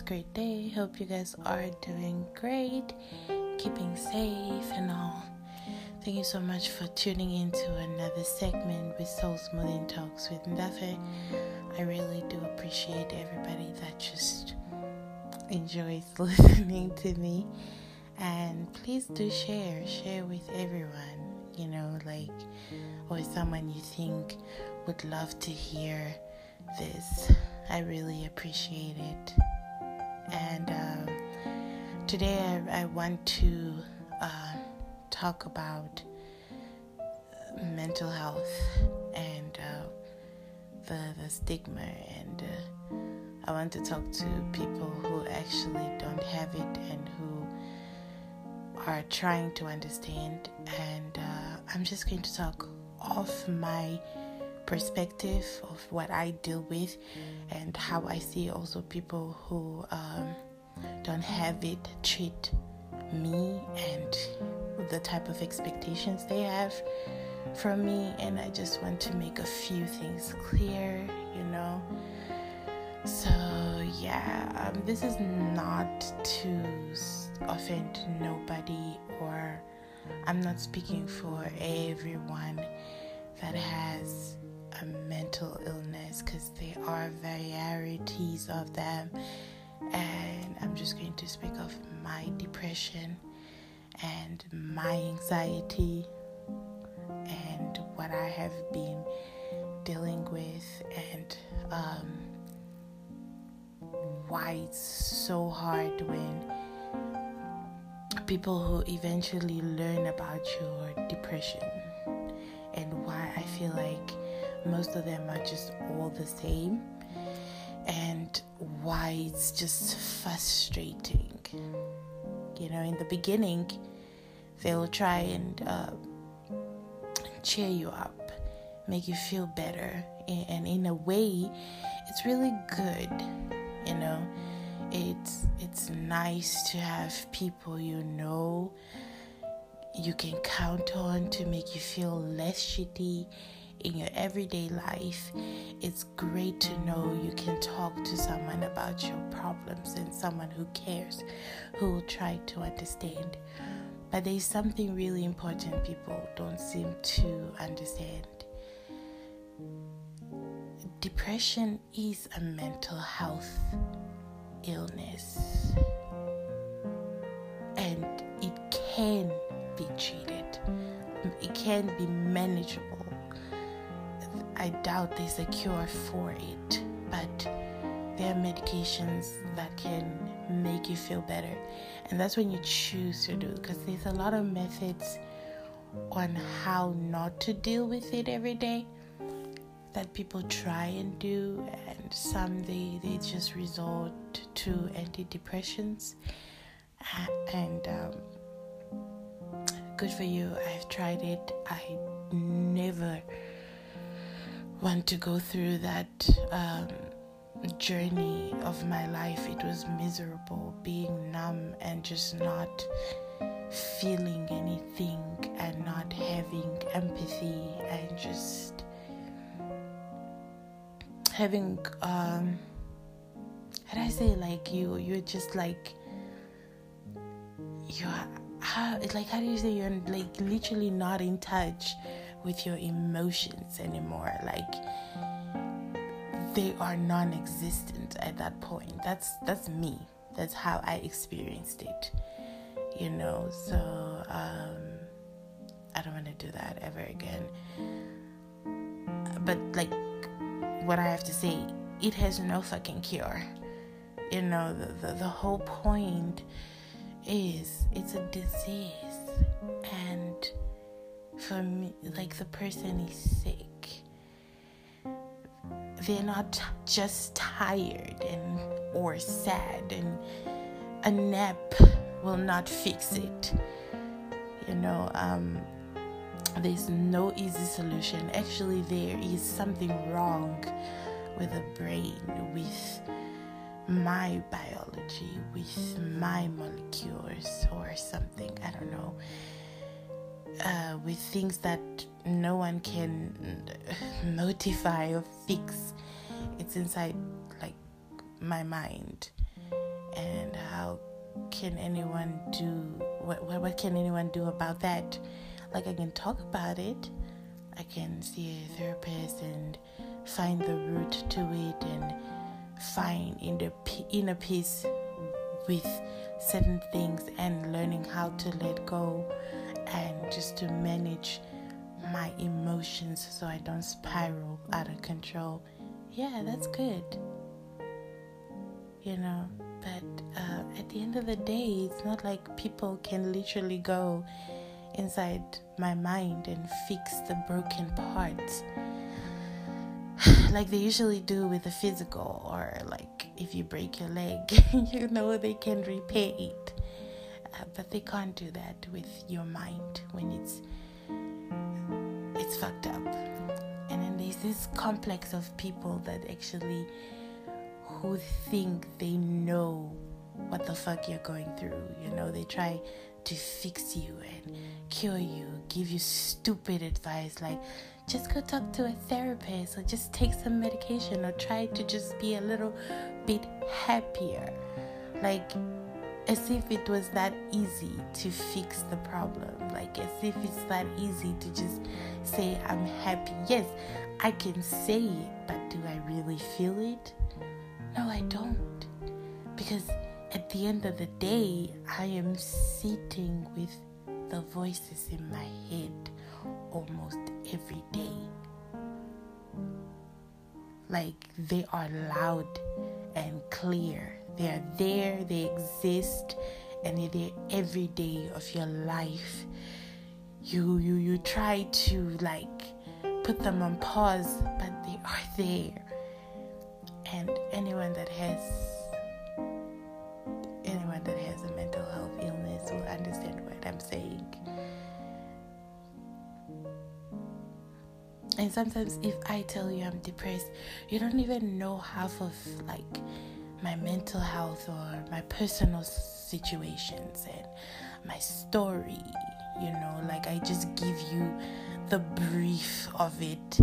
great day. Hope you guys are doing great, keeping safe, and all. Thank you so much for tuning in to another segment with Soul Smoothing Talks with Ndafe. I really do appreciate everybody that just enjoys listening to me. And please do share, share with everyone, you know, like, or someone you think would love to hear this. I really appreciate it. And um, today I, I, want to uh, talk about mental health and uh, the, the stigma. And uh, I want to talk to people who actually don't have it and who are trying to understand. And uh, I'm just going to talk off my perspective of what I deal with and how I see also people who um, don't have it treat me and the type of expectations they have from me. And I just want to make a few things clear, you know. So, yeah, um, this is not to offend nobody, or I'm not speaking for everyone that has a mental illness because there are varieties of them. And I'm just going to speak of my depression and my anxiety and what I have been dealing with and um, why it's so hard when people who eventually learn about your depression and why I feel like most of them are just all the same and why it's just frustrating. You know in the beginning they'll try and uh, cheer you up make you feel better and in a way it's really good you know? It's it's nice to have people you know you can count on to make you feel less shitty in your everyday life, it's great to know you can talk to someone about your problems and someone who cares, who will try to understand. But there's something really important people don't seem to understand. Depression is a mental health illness and it can be treated, it can be manageable I doubt there's a cure for it, but there are medications that can make you feel better. And that's when you choose to do because there's a lot of methods on how not to deal with it every day that people try and do and some they, they just resort to antidepressants. And um, good for you. I've tried it. I never want to go through that um, journey of my life. It was miserable, being numb and just not feeling anything and not having empathy and just having um how do I say like you you're just like you're how it's like how do you say you're like literally not in touch with your emotions anymore. Like they are non-existent at that point. That's that's me. That's how I experienced it. You know, so um, I don't want to do that ever again. But like what I have to say, it has no fucking cure. You know, the, the, the whole point is it's a disease for me, like the person is sick. They're not just tired and or sad, and a nap will not fix it. You know, um, there's no easy solution. Actually, there is something wrong with the brain, with my biology, with my molecules, or something. I don't know uh, with things that no one can notify or fix. It's inside like my mind, and how can anyone do what, what can anyone do about that? Like i can talk about it. I can see a therapist and find the root to it and find inner, inner peace with certain things and learning how to let go just to manage my emotions so I don't spiral out of control. Yeah, that's good. You know, but uh, at the end of the day, it's not like people can literally go inside my mind and fix the broken parts like they usually do with the physical or like if you break your leg you know they can repair it but they can't do that with your mind when it's it's fucked up and then there's this complex of people that actually who think they know what the fuck you're going through you know they try to fix you and cure you give you stupid advice like just go talk to a therapist or just take some medication or try to just be a little bit happier. Like, as if it was that easy to fix the problem. Like, as if it's that easy to just say, I'm happy. Yes, I can say it, but do I really feel it? No, I don't. Because at the end of the day, I am sitting with the voices in my head almost every day. Like they are loud and clear. They are there, they exist, and they're there every day of your life. You you you try to like put them on pause, but they are there. And anyone that has anyone that has a mental health illness will understand what I'm saying. And sometimes if I tell you I'm depressed, you don't even know half of like my mental health or my personal situations and my story, you know, like I just give you the brief of it.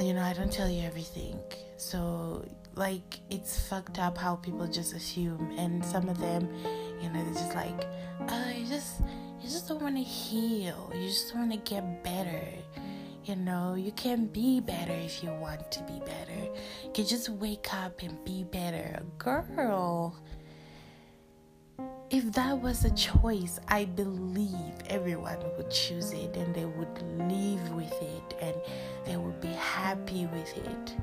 You know, I don't tell you everything. So, like, it's fucked up how people just assume, and some of them, you know, they're just like, oh, you just you just don't want to heal. You just don't want to get better. You know, you can be better if you want to be better. You can just wake up and be better. Girl, if that was a choice, I believe everyone would choose it and they would live with it and they would be happy with it.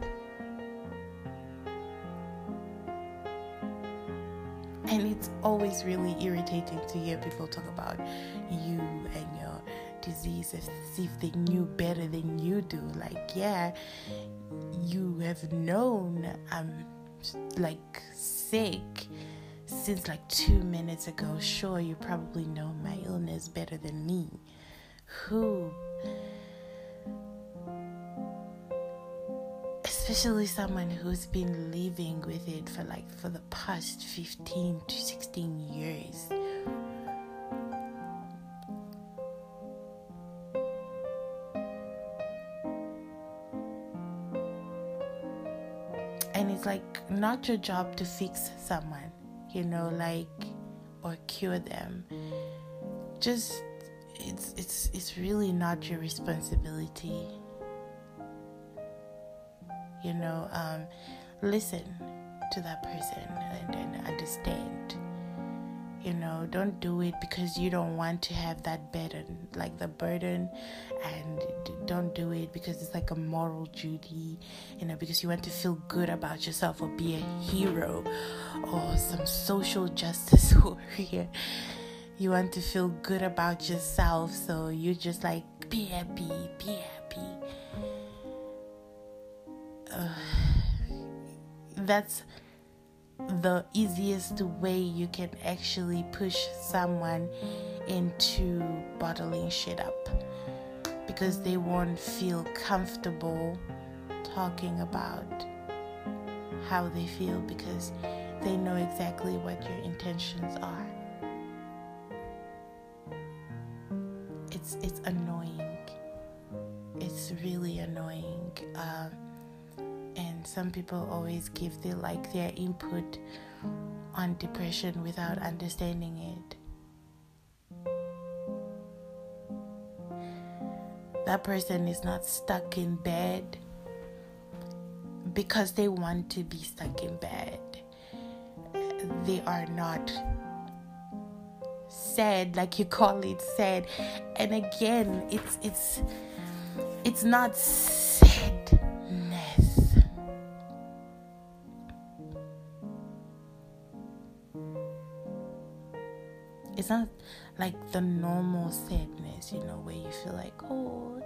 and it's always really irritating to hear people talk about you and your disease as if they knew better than you do. Like yeah you have known i'm like sick since like two minutes ago. Sure you probably know my illness better than me. Who? Especially someone who's been living with it for like for the past 15 to 16 years not your job to fix someone you know like or cure them just it's it's it's really not your responsibility you know, um, listen to that person and, and understand. You know, don't do it because you don't want to have that burden, like the burden, and don't do it because it's like a moral duty, you know, because you want to feel good about yourself or be a hero or some social justice warrior. You want to feel good about yourself, so you just like be happy, be happy uh, that's the easiest way you can actually push someone into bottling shit up because they won't feel comfortable talking about how they feel because they know exactly what your intentions are. It's it's annoying. It's really annoying. Um, some people always give their like their input on depression without understanding it. That person is not stuck in bed because they want to be stuck in bed. They are not sad like you call it sad. And again, it's it's it's not sadness. It's not like the normal sadness, you know, where you feel like, oh,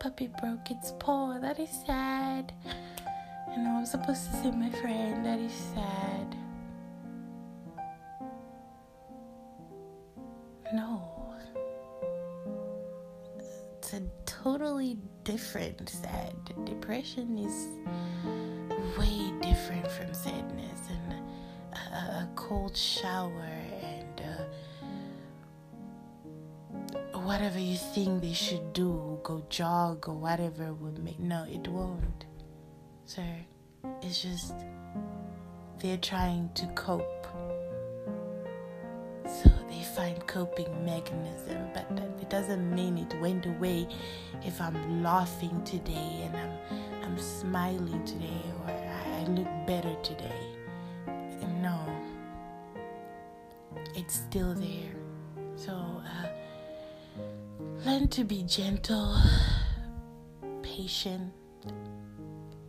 puppy broke its paw. That is sad. You know, I'm supposed to see my friend. That is sad. No. It's a totally different sad. Depression is way different from sadness and a, a cold shower and uh, whatever you think they should do, go jog or whatever would make no, it won't. Sir, it's just they're trying to cope. So they find coping mechanism, but it doesn't mean it went away if I'm laughing today and I'm I'm smiling today or I, I look better today. No. It's still there. Learn to be gentle, patient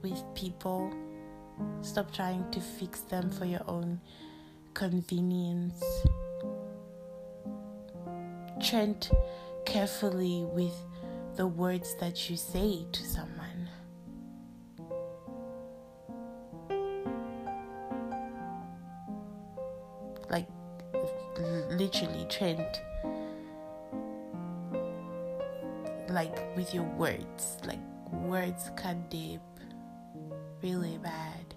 with people. Stop trying to fix them for your own convenience. Tread carefully with the words that you say to someone. Like, literally, tread like with your words, like words cut deep really bad.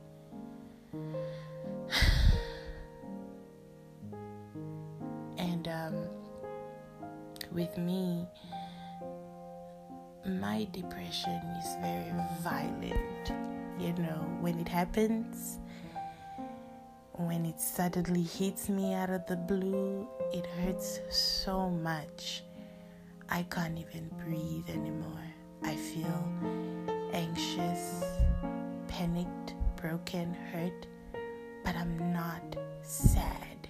and um, with me, my depression is very violent. You know, when it happens, when it suddenly hits me out of the blue, it hurts so much. I can't even breathe anymore. I feel anxious panicked, broken, hurt, but I'm not sad.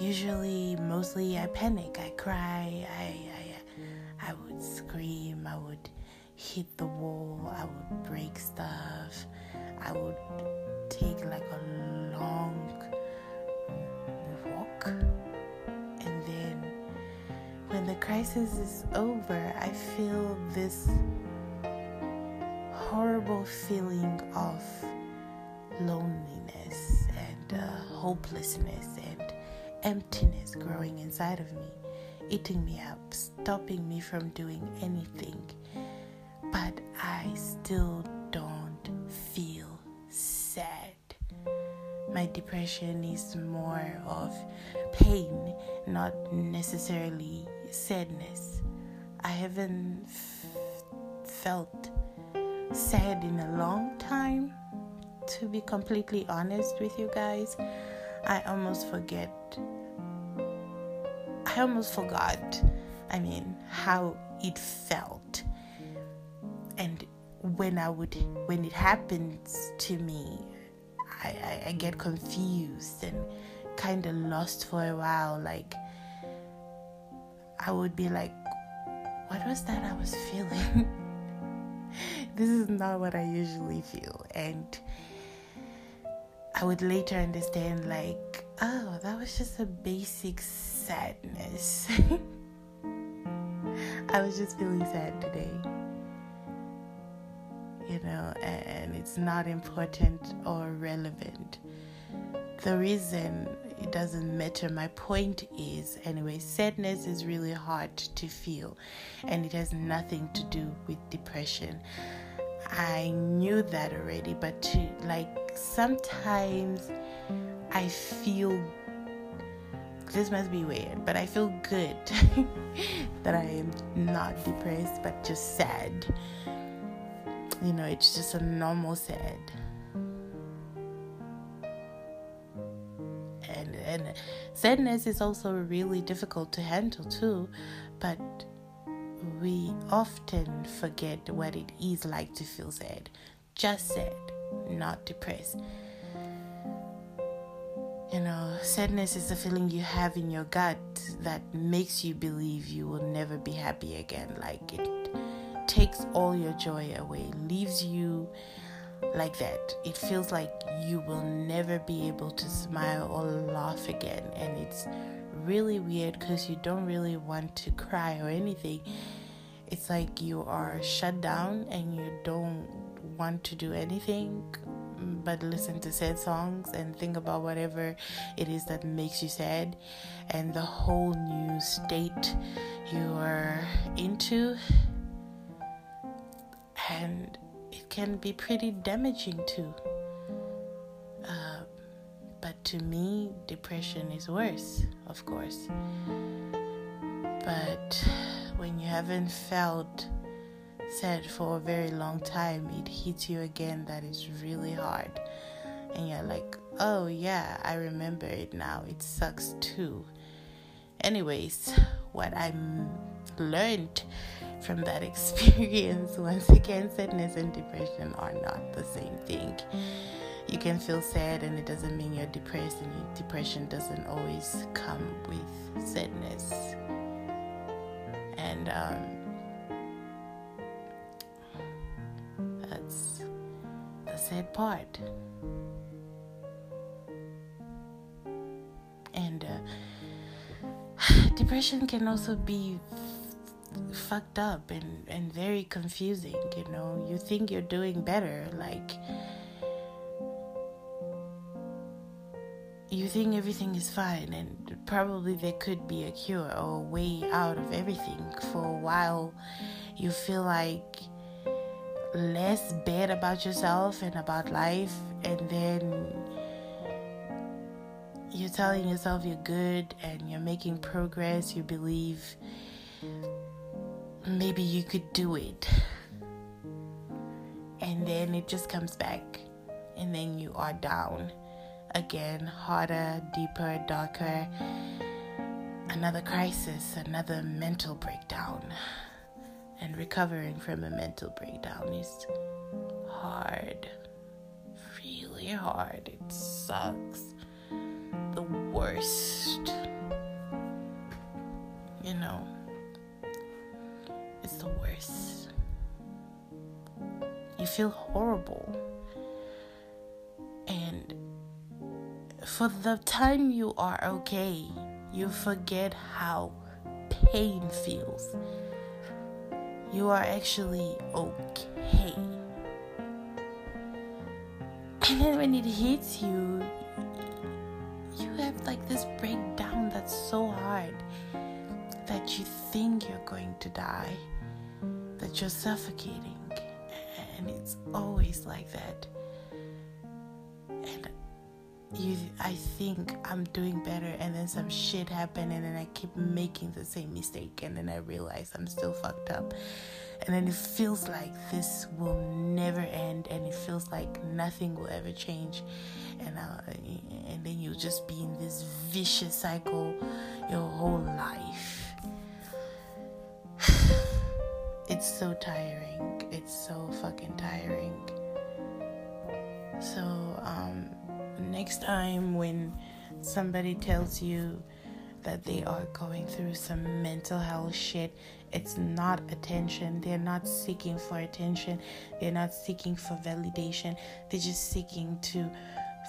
Usually, mostly I panic, I cry, I, I, I would scream, I would hit the wall, I would break stuff, I would take like a long crisis is over, I feel this horrible feeling of loneliness and uh, hopelessness and emptiness growing inside of me, eating me up, stopping me from doing anything. But I still don't feel sad. My depression is more of pain, not necessarily sadness. I haven't f- felt sad in a long time. To be completely honest with you guys, I almost forget. I almost forgot, I mean, how it felt. And when I would, when it happens to me, I, I, I get confused and kind of lost for a while. Like, I would be like, what was that I was feeling? this is not what I usually feel. And I would later understand, like, oh, that was just a basic sadness. I was just feeling sad today. You know, and it's not important or relevant. The reason it doesn't matter. My point is, anyway, sadness is really hard to feel, and it has nothing to do with depression. I knew that already, but to like sometimes I feel this must be weird, but I feel good that I am not depressed but just sad. you know, it's just a normal sad. And, sadness is also really difficult to handle too, but we often forget what it is like to feel sad. Just sad, not depressed. You know, sadness is a feeling you have in your gut that makes you believe you will never be happy again. Like it takes all your joy away, leaves you like that. It feels like you will never be able to smile or laugh again. And it's really weird because you don't really want to cry or anything. It's like you are shut down and you don't want to do anything but listen to sad songs and think about whatever it is that makes you sad and the whole new state you are into and it can be pretty damaging too uh, but to me depression is worse of course but when you haven't felt sad for a very long time, it hits you again that is really hard. And you're like, oh yeah, I remember it now. It sucks too. Anyways, what I learned from that experience, once again, sadness and depression are not the same thing. You can feel sad, and it doesn't mean you're depressed, and depression doesn't always come with sadness. And um, that's the sad part. And uh, depression can also be fucked up and, and very confusing. You know, you think you're doing better, like you think everything is fine, and probably there could be a cure or a way out of everything. For a while, you feel like less bad about yourself and about life, and then you're telling yourself you're good and you're making progress, you believe maybe you could do it. And then it just comes back, and then you are down again, harder, deeper, darker. Another crisis, another mental breakdown and recovering from a mental breakdown is hard. Really hard. It sucks. The worst. You know, it's the worst. You feel horrible. And for the time you are okay, you forget how pain feels you are actually okay. And then when it hits you, you have like this breakdown that's so hard that you think you're going to die, that you're suffocating. And it's always like that And you I think I'm doing better and then some shit happened and then I keep making the same mistake and then I realize I'm still fucked up. And then it feels like this will never end and it feels like nothing will ever change. And uh, and then you'll just be in this vicious cycle your whole life. It's so tiring. It's so fucking tiring. So um next time when somebody tells you that they are going through some mental health shit, it's not attention. They're not seeking for attention. They're not seeking for validation. They're just seeking to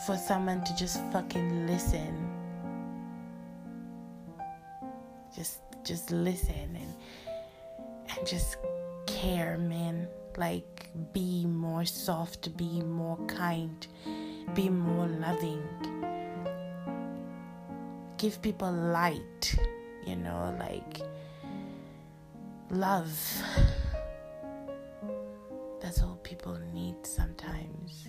for someone to just fucking listen. Just just listen and and just care, man. Like be more soft, be more kind be more loving. Give people light, you know, like love. That's all people need sometimes.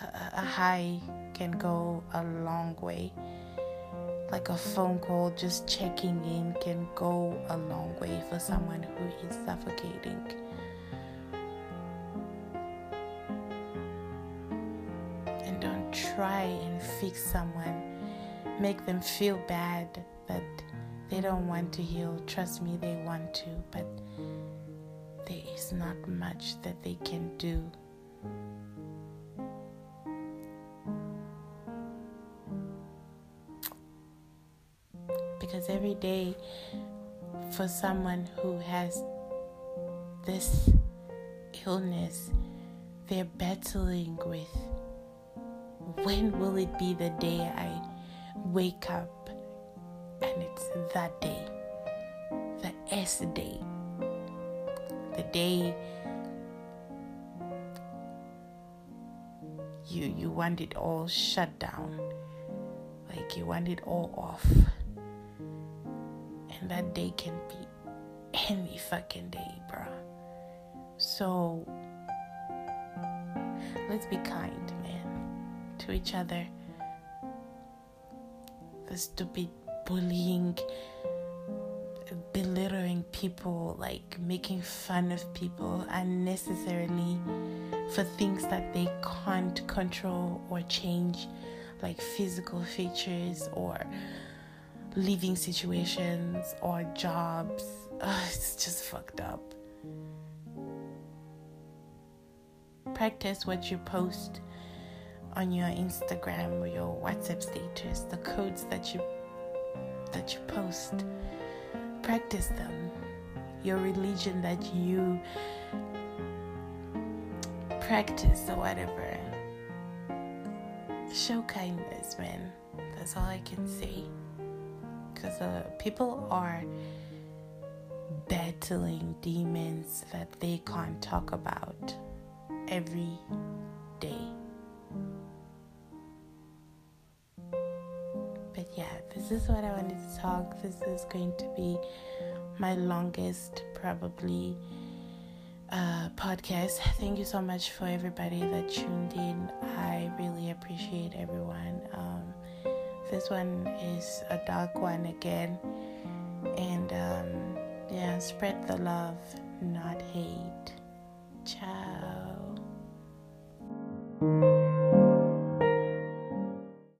A, a hi can go a long way like a phone call, just checking in can go a long way for someone who is suffocating. And don't try and fix someone, make them feel bad that they don't want to heal. Trust me, they want to, but there is not much that they can do. Because every day, for someone who has this illness, they're battling with when will it be the day I wake up and it's that day, the S day, the day you you want it all shut down, like you want it all off, and that day can be any fucking day, bro. So let's be kind, man, to each other. The stupid bullying, belittling people, like making fun of people unnecessarily for things that they can't control or change, like physical features or living situations or jobs. Ugh, it's just fucked up. practice what you post on your Instagram or your WhatsApp status, the codes that you that you post. Practice them. Your religion that you practice or whatever. Show kindness, man. That's all I can say. Because uh, people are battling demons that they can't talk about every day. But yeah, this is what I wanted to talk. This is going to be my longest, probably, uh, podcast. Thank you so much for everybody that tuned in. I really appreciate everyone. Um, this one is a dark one again. And um, yeah, spread the love, not hate. Ciao.